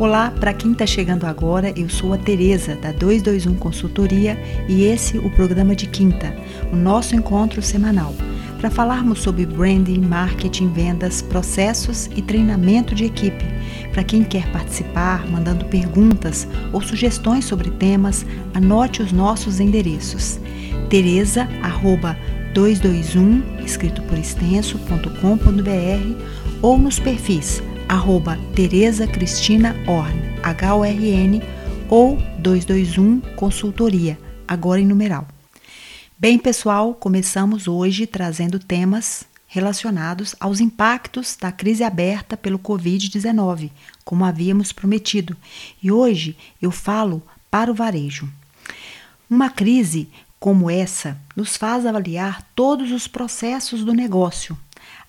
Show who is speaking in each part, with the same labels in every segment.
Speaker 1: Olá, para quem está chegando agora, eu sou a Tereza da 221 Consultoria e esse o programa de quinta, o nosso encontro semanal, para falarmos sobre branding, marketing, vendas, processos e treinamento de equipe. Para quem quer participar, mandando perguntas ou sugestões sobre temas, anote os nossos endereços. Tereza, arroba 221, escrito por extenso.com.br ou nos perfis arroba Tereza Cristina Orn, H-O-R-N, ou 221 Consultoria, agora em numeral. Bem, pessoal, começamos hoje trazendo temas relacionados aos impactos da crise aberta pelo Covid-19, como havíamos prometido. E hoje eu falo para o varejo. Uma crise como essa nos faz avaliar todos os processos do negócio,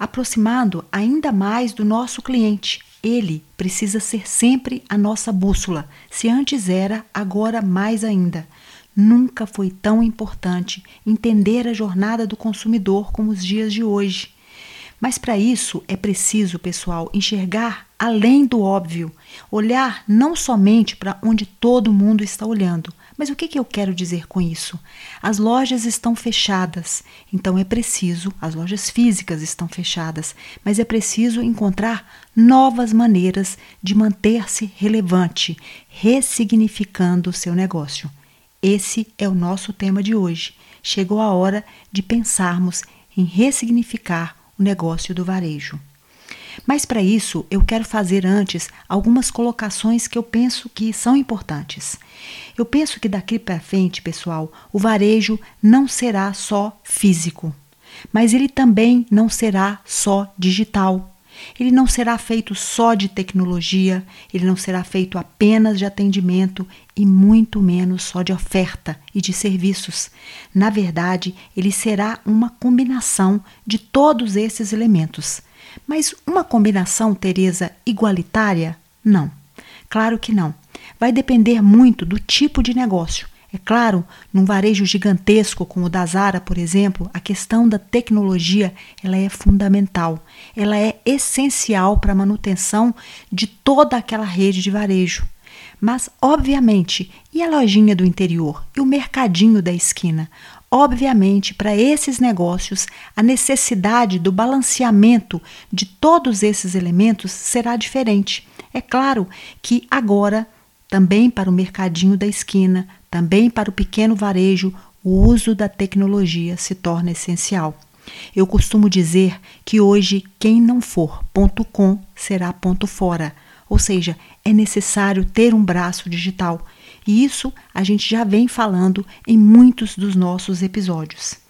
Speaker 1: aproximando ainda mais do nosso cliente. Ele precisa ser sempre a nossa bússola. Se antes era, agora mais ainda. Nunca foi tão importante entender a jornada do consumidor como os dias de hoje. Mas para isso é preciso, pessoal, enxergar além do óbvio, olhar não somente para onde todo mundo está olhando, mas o que, que eu quero dizer com isso? As lojas estão fechadas, então é preciso, as lojas físicas estão fechadas, mas é preciso encontrar novas maneiras de manter-se relevante, ressignificando o seu negócio. Esse é o nosso tema de hoje. Chegou a hora de pensarmos em ressignificar o negócio do varejo. Mas para isso, eu quero fazer antes algumas colocações que eu penso que são importantes. Eu penso que daqui para frente, pessoal, o varejo não será só físico, mas ele também não será só digital. Ele não será feito só de tecnologia, ele não será feito apenas de atendimento e muito menos só de oferta e de serviços. Na verdade, ele será uma combinação de todos esses elementos. Mas uma combinação, Teresa, igualitária? Não. Claro que não. Vai depender muito do tipo de negócio. É claro, num varejo gigantesco como o da Zara, por exemplo, a questão da tecnologia ela é fundamental. Ela é essencial para a manutenção de toda aquela rede de varejo. Mas, obviamente, e a lojinha do interior? E o mercadinho da esquina? Obviamente, para esses negócios, a necessidade do balanceamento de todos esses elementos será diferente. É claro que agora, também para o mercadinho da esquina, também para o pequeno varejo, o uso da tecnologia se torna essencial. Eu costumo dizer que hoje quem não for ponto .com será ponto fora, ou seja, é necessário ter um braço digital e isso a gente já vem falando em muitos dos nossos episódios.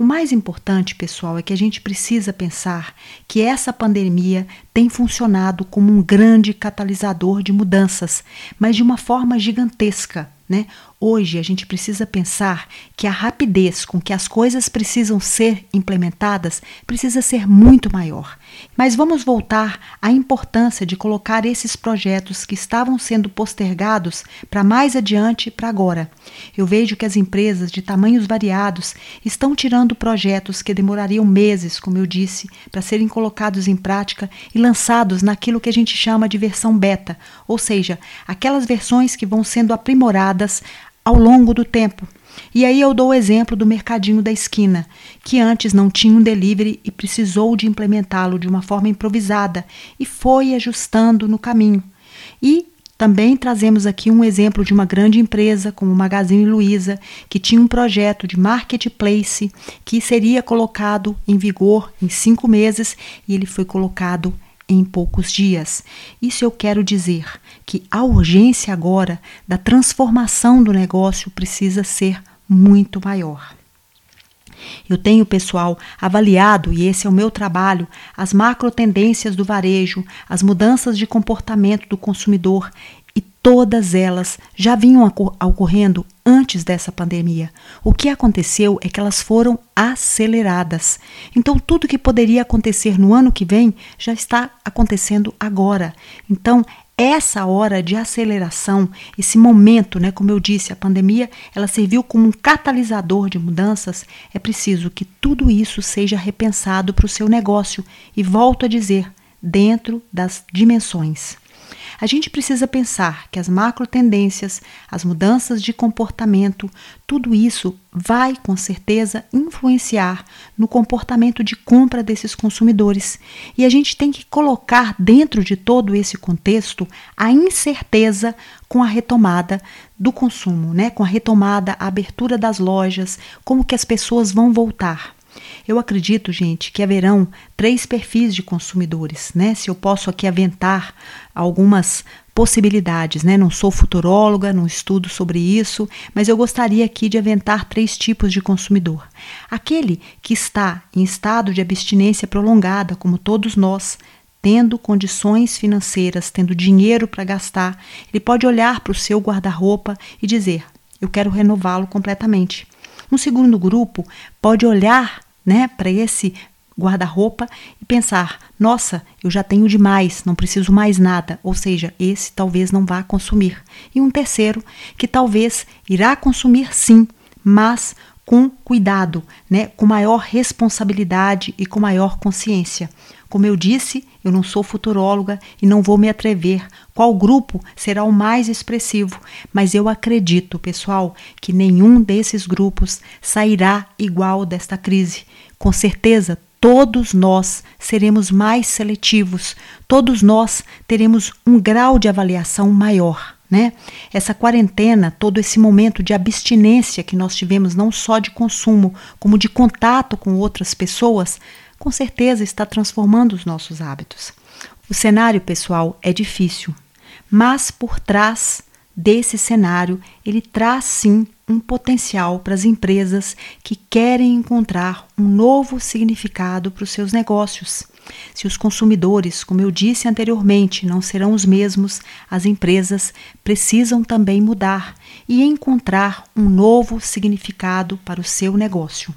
Speaker 1: O mais importante, pessoal, é que a gente precisa pensar que essa pandemia tem funcionado como um grande catalisador de mudanças, mas de uma forma gigantesca. Né? Hoje a gente precisa pensar que a rapidez com que as coisas precisam ser implementadas precisa ser muito maior. Mas vamos voltar à importância de colocar esses projetos que estavam sendo postergados para mais adiante para agora. Eu vejo que as empresas de tamanhos variados estão tirando projetos que demorariam meses, como eu disse, para serem colocados em prática e lançados naquilo que a gente chama de versão beta, ou seja, aquelas versões que vão sendo aprimoradas ao longo do tempo. E aí eu dou o exemplo do mercadinho da esquina, que antes não tinha um delivery e precisou de implementá-lo de uma forma improvisada e foi ajustando no caminho. E também trazemos aqui um exemplo de uma grande empresa como o Magazine Luiza, que tinha um projeto de marketplace que seria colocado em vigor em cinco meses e ele foi colocado em poucos dias. Isso eu quero dizer que a urgência agora da transformação do negócio precisa ser muito maior. Eu tenho, pessoal, avaliado, e esse é o meu trabalho, as macro tendências do varejo, as mudanças de comportamento do consumidor e todas elas já vinham ocorrendo antes dessa pandemia. O que aconteceu é que elas foram aceleradas. Então, tudo que poderia acontecer no ano que vem já está acontecendo agora. Então, essa hora de aceleração, esse momento, né, como eu disse, a pandemia, ela serviu como um catalisador de mudanças. É preciso que tudo isso seja repensado para o seu negócio e volto a dizer, dentro das dimensões. A gente precisa pensar que as macro tendências, as mudanças de comportamento, tudo isso vai com certeza influenciar no comportamento de compra desses consumidores. E a gente tem que colocar dentro de todo esse contexto a incerteza com a retomada do consumo, né? Com a retomada, a abertura das lojas, como que as pessoas vão voltar. Eu acredito, gente, que haverão três perfis de consumidores, né? Se eu posso aqui aventar algumas possibilidades, né? Não sou futuróloga, não estudo sobre isso, mas eu gostaria aqui de aventar três tipos de consumidor. Aquele que está em estado de abstinência prolongada, como todos nós, tendo condições financeiras, tendo dinheiro para gastar, ele pode olhar para o seu guarda-roupa e dizer: Eu quero renová-lo completamente. Um segundo grupo pode olhar né, para esse guarda-roupa e pensar: nossa, eu já tenho demais, não preciso mais nada. Ou seja, esse talvez não vá consumir. E um terceiro que talvez irá consumir sim, mas com cuidado, né, com maior responsabilidade e com maior consciência. Como eu disse, eu não sou futuróloga e não vou me atrever qual grupo será o mais expressivo, mas eu acredito, pessoal, que nenhum desses grupos sairá igual desta crise. Com certeza, todos nós seremos mais seletivos, todos nós teremos um grau de avaliação maior. Né? Essa quarentena, todo esse momento de abstinência que nós tivemos, não só de consumo, como de contato com outras pessoas, com certeza está transformando os nossos hábitos. O cenário, pessoal, é difícil, mas por trás desse cenário, ele traz sim um potencial para as empresas que querem encontrar um novo significado para os seus negócios. Se os consumidores, como eu disse anteriormente, não serão os mesmos, as empresas precisam também mudar e encontrar um novo significado para o seu negócio.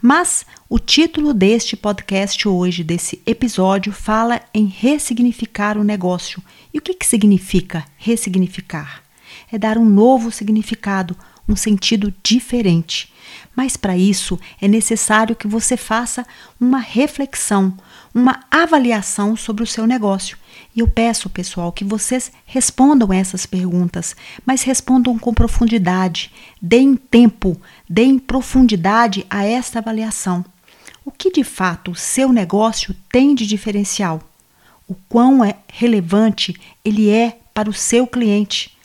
Speaker 1: Mas o título deste podcast hoje, desse episódio, fala em ressignificar o negócio. E o que, que significa ressignificar? É dar um novo significado, um sentido diferente. Mas para isso é necessário que você faça uma reflexão, uma avaliação sobre o seu negócio. E eu peço, pessoal, que vocês respondam essas perguntas, mas respondam com profundidade, deem tempo, deem profundidade a esta avaliação. O que de fato o seu negócio tem de diferencial? O quão é relevante ele é para o seu cliente?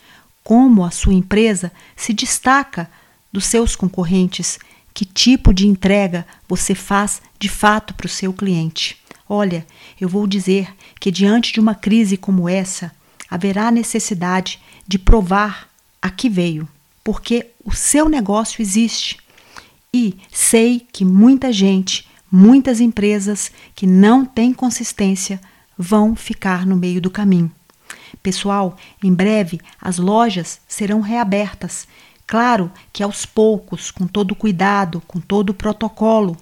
Speaker 1: Como a sua empresa se destaca dos seus concorrentes? Que tipo de entrega você faz de fato para o seu cliente? Olha, eu vou dizer que diante de uma crise como essa, haverá necessidade de provar a que veio, porque o seu negócio existe. E sei que muita gente, muitas empresas que não têm consistência vão ficar no meio do caminho. Pessoal, em breve as lojas serão reabertas. Claro que aos poucos, com todo cuidado, com todo o protocolo,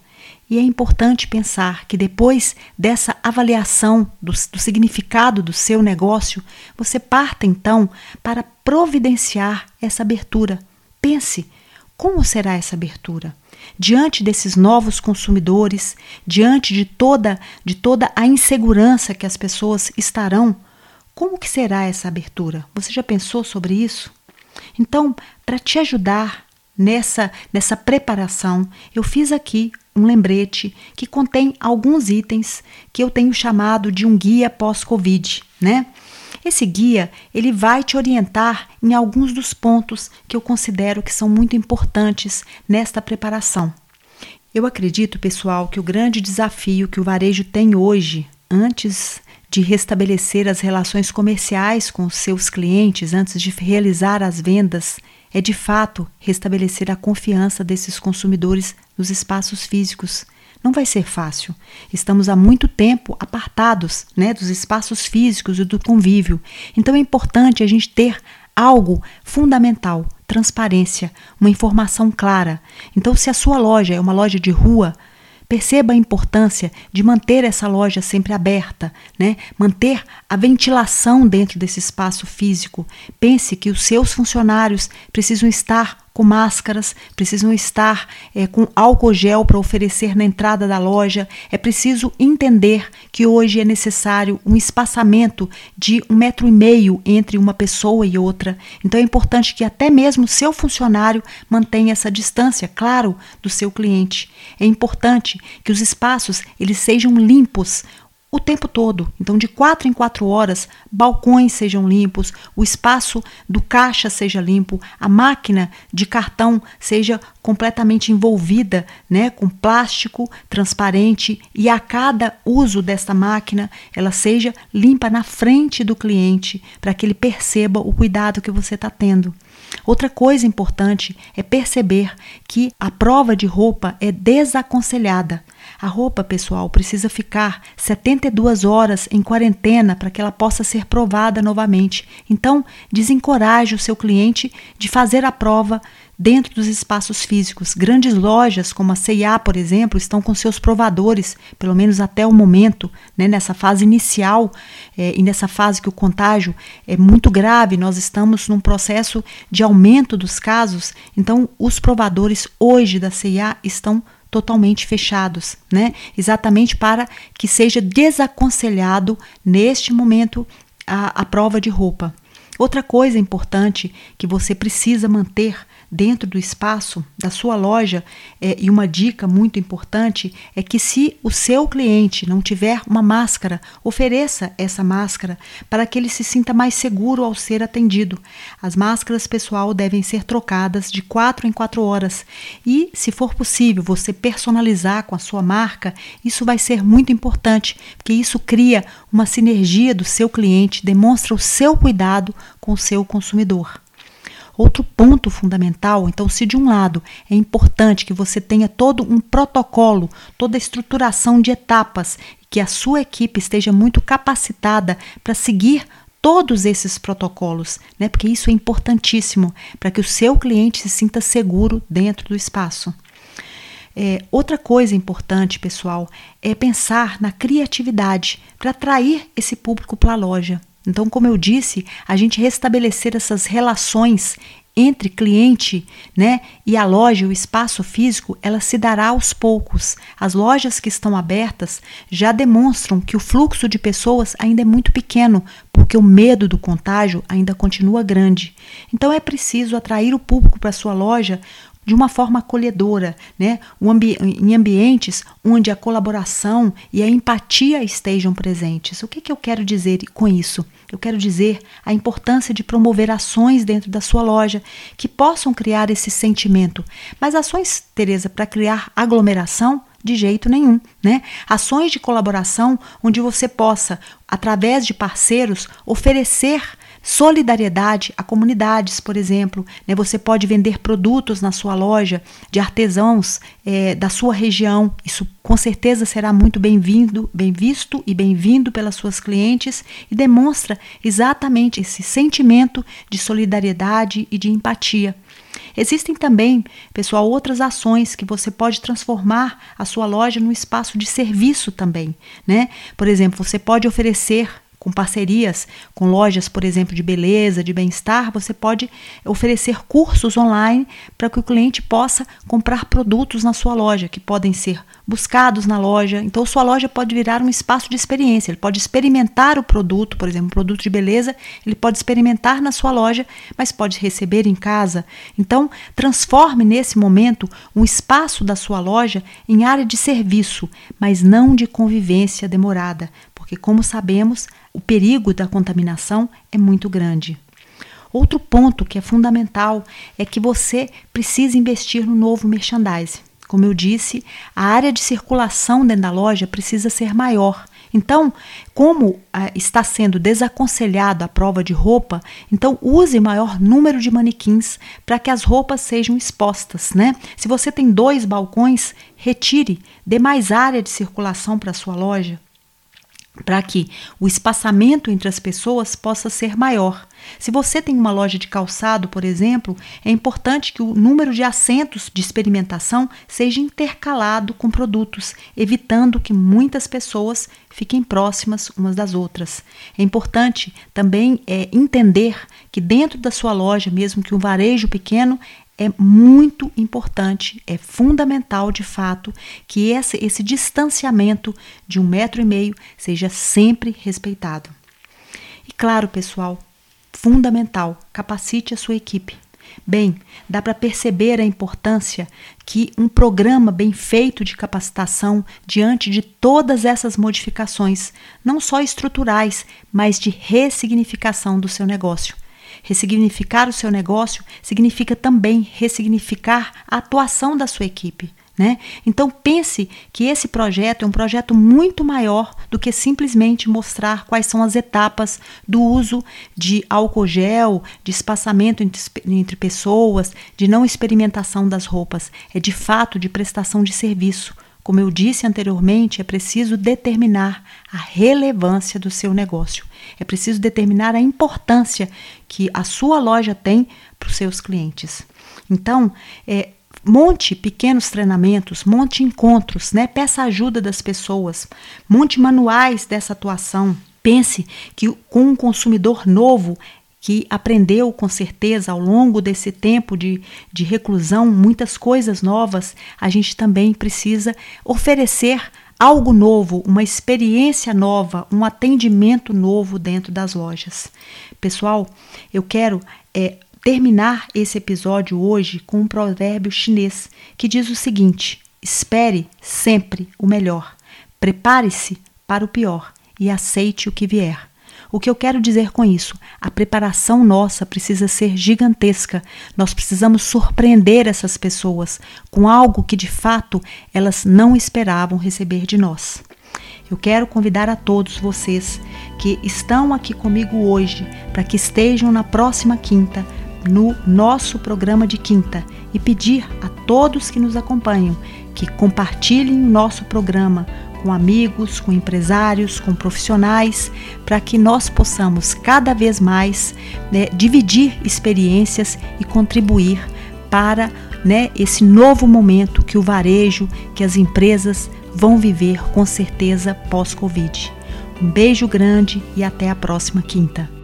Speaker 1: e é importante pensar que depois dessa avaliação do, do, significado do seu negócio, você parta então para providenciar essa abertura. Pense como será essa abertura? Diante desses novos consumidores, diante de toda, de toda a insegurança que as pessoas estarão, como que será essa abertura? Você já pensou sobre isso? Então, para te ajudar nessa, nessa preparação, eu fiz aqui um lembrete que contém alguns itens que eu tenho chamado de um guia pós-Covid, né? Esse guia, ele vai te orientar em alguns dos pontos que eu considero que são muito importantes nesta preparação. Eu acredito, pessoal, que o grande desafio que o varejo tem hoje, antes de restabelecer as relações comerciais com os seus clientes, antes de realizar as vendas, é de fato restabelecer a confiança desses consumidores nos espaços físicos. Não vai ser fácil. Estamos há muito tempo apartados né, dos espaços físicos e do convívio. Então é importante a gente ter algo fundamental: transparência, uma informação clara. Então, se a sua loja é uma loja de rua, Perceba a importância de manter essa loja sempre aberta, né? manter a ventilação dentro desse espaço físico. Pense que os seus funcionários precisam estar com máscaras, precisam estar é, com álcool gel para oferecer na entrada da loja. É preciso entender que hoje é necessário um espaçamento de um metro e meio entre uma pessoa e outra. Então é importante que até mesmo seu funcionário mantenha essa distância, claro, do seu cliente. É importante que os espaços eles sejam limpos o tempo todo. Então, de quatro em quatro horas, balcões sejam limpos, o espaço do caixa seja limpo, a máquina de cartão seja completamente envolvida né, com plástico transparente e a cada uso desta máquina ela seja limpa na frente do cliente para que ele perceba o cuidado que você está tendo. Outra coisa importante é perceber que a prova de roupa é desaconselhada. A roupa, pessoal, precisa ficar 72 horas em quarentena para que ela possa ser provada novamente. Então, desencoraje o seu cliente de fazer a prova dentro dos espaços físicos. Grandes lojas, como a CIA, por exemplo, estão com seus provadores, pelo menos até o momento, né, nessa fase inicial é, e nessa fase que o contágio é muito grave, nós estamos num processo de aumento dos casos, então os provadores hoje da CIA estão totalmente fechados, né? Exatamente para que seja desaconselhado neste momento a, a prova de roupa. Outra coisa importante que você precisa manter dentro do espaço da sua loja é, e uma dica muito importante é que se o seu cliente não tiver uma máscara, ofereça essa máscara para que ele se sinta mais seguro ao ser atendido. As máscaras pessoal devem ser trocadas de quatro em quatro horas e, se for possível, você personalizar com a sua marca, isso vai ser muito importante, porque isso cria uma sinergia do seu cliente, demonstra o seu cuidado com seu consumidor. Outro ponto fundamental, então, se de um lado é importante que você tenha todo um protocolo, toda a estruturação de etapas, que a sua equipe esteja muito capacitada para seguir todos esses protocolos, né? Porque isso é importantíssimo para que o seu cliente se sinta seguro dentro do espaço. É, outra coisa importante, pessoal, é pensar na criatividade para atrair esse público para a loja. Então, como eu disse, a gente restabelecer essas relações entre cliente né, e a loja, o espaço físico, ela se dará aos poucos. As lojas que estão abertas já demonstram que o fluxo de pessoas ainda é muito pequeno, porque o medo do contágio ainda continua grande. Então é preciso atrair o público para sua loja de uma forma acolhedora, né? Um ambi em ambientes onde a colaboração e a empatia estejam presentes. O que, que eu quero dizer com isso? Eu quero dizer a importância de promover ações dentro da sua loja que possam criar esse sentimento. Mas ações, Tereza, para criar aglomeração, de jeito nenhum, né? Ações de colaboração onde você possa, através de parceiros, oferecer Solidariedade a comunidades, por exemplo. Né? Você pode vender produtos na sua loja de artesãos é, da sua região. Isso com certeza será muito bem-vindo, bem visto e bem-vindo pelas suas clientes e demonstra exatamente esse sentimento de solidariedade e de empatia. Existem também, pessoal, outras ações que você pode transformar a sua loja num espaço de serviço também, né? Por exemplo, você pode oferecer com parcerias com lojas, por exemplo, de beleza, de bem-estar, você pode oferecer cursos online para que o cliente possa comprar produtos na sua loja, que podem ser buscados na loja. Então, sua loja pode virar um espaço de experiência. Ele pode experimentar o produto, por exemplo, um produto de beleza, ele pode experimentar na sua loja, mas pode receber em casa. Então, transforme nesse momento um espaço da sua loja em área de serviço, mas não de convivência demorada, porque, como sabemos, o perigo da contaminação é muito grande. Outro ponto que é fundamental é que você precisa investir no novo merchandising. Como eu disse, a área de circulação dentro da loja precisa ser maior. Então, como ah, está sendo desaconselhado a prova de roupa, então use maior número de manequins para que as roupas sejam expostas, né? Se você tem dois balcões, retire, dê mais área de circulação para a sua loja para que o espaçamento entre as pessoas possa ser maior. Se você tem uma loja de calçado, por exemplo, é importante que o número de assentos de experimentação seja intercalado com produtos, evitando que muitas pessoas fiquem próximas umas das outras. É importante também é, entender que dentro da sua loja, mesmo que um varejo pequeno, é muito importante, é fundamental de fato que esse, esse distanciamento de um metro e meio seja sempre respeitado. E claro, pessoal, fundamental, capacite a sua equipe. Bem, dá para perceber a importância que um programa bem feito de capacitação diante de todas essas modificações, não só estruturais, mas de ressignificação do seu negócio. Ressignificar o seu negócio significa também ressignificar a atuação da sua equipe. Né? Então pense que esse projeto é um projeto muito maior do que simplesmente mostrar quais são as etapas do uso de álcool gel, de espaçamento entre, entre pessoas, de não experimentação das roupas. É de fato de prestação de serviço. Como eu disse anteriormente, é preciso determinar a relevância do seu negócio. É preciso determinar a importância que a sua loja tem para os seus clientes. Então, é, monte pequenos treinamentos, monte encontros, né? Peça ajuda das pessoas, monte manuais dessa atuação. Pense que com um consumidor novo que aprendeu com certeza ao longo desse tempo de, de reclusão muitas coisas novas, a gente também precisa oferecer algo novo, uma experiência nova, um atendimento novo dentro das lojas. Pessoal, eu quero é, terminar esse episódio hoje com um provérbio chinês que diz o seguinte: espere sempre o melhor, prepare-se para o pior e aceite o que vier. O que eu quero dizer com isso? A preparação nossa precisa ser gigantesca. Nós precisamos surpreender essas pessoas com algo que de fato elas não esperavam receber de nós. Eu quero convidar a todos vocês que estão aqui comigo hoje para que estejam na próxima quinta no nosso programa de quinta e pedir a todos que nos acompanham que compartilhem o nosso programa com amigos, com empresários, com profissionais, para que nós possamos cada vez mais né, dividir experiências e contribuir para né, esse novo momento que o varejo, que as empresas vão viver com certeza pós-Covid. Um beijo grande e até a próxima quinta.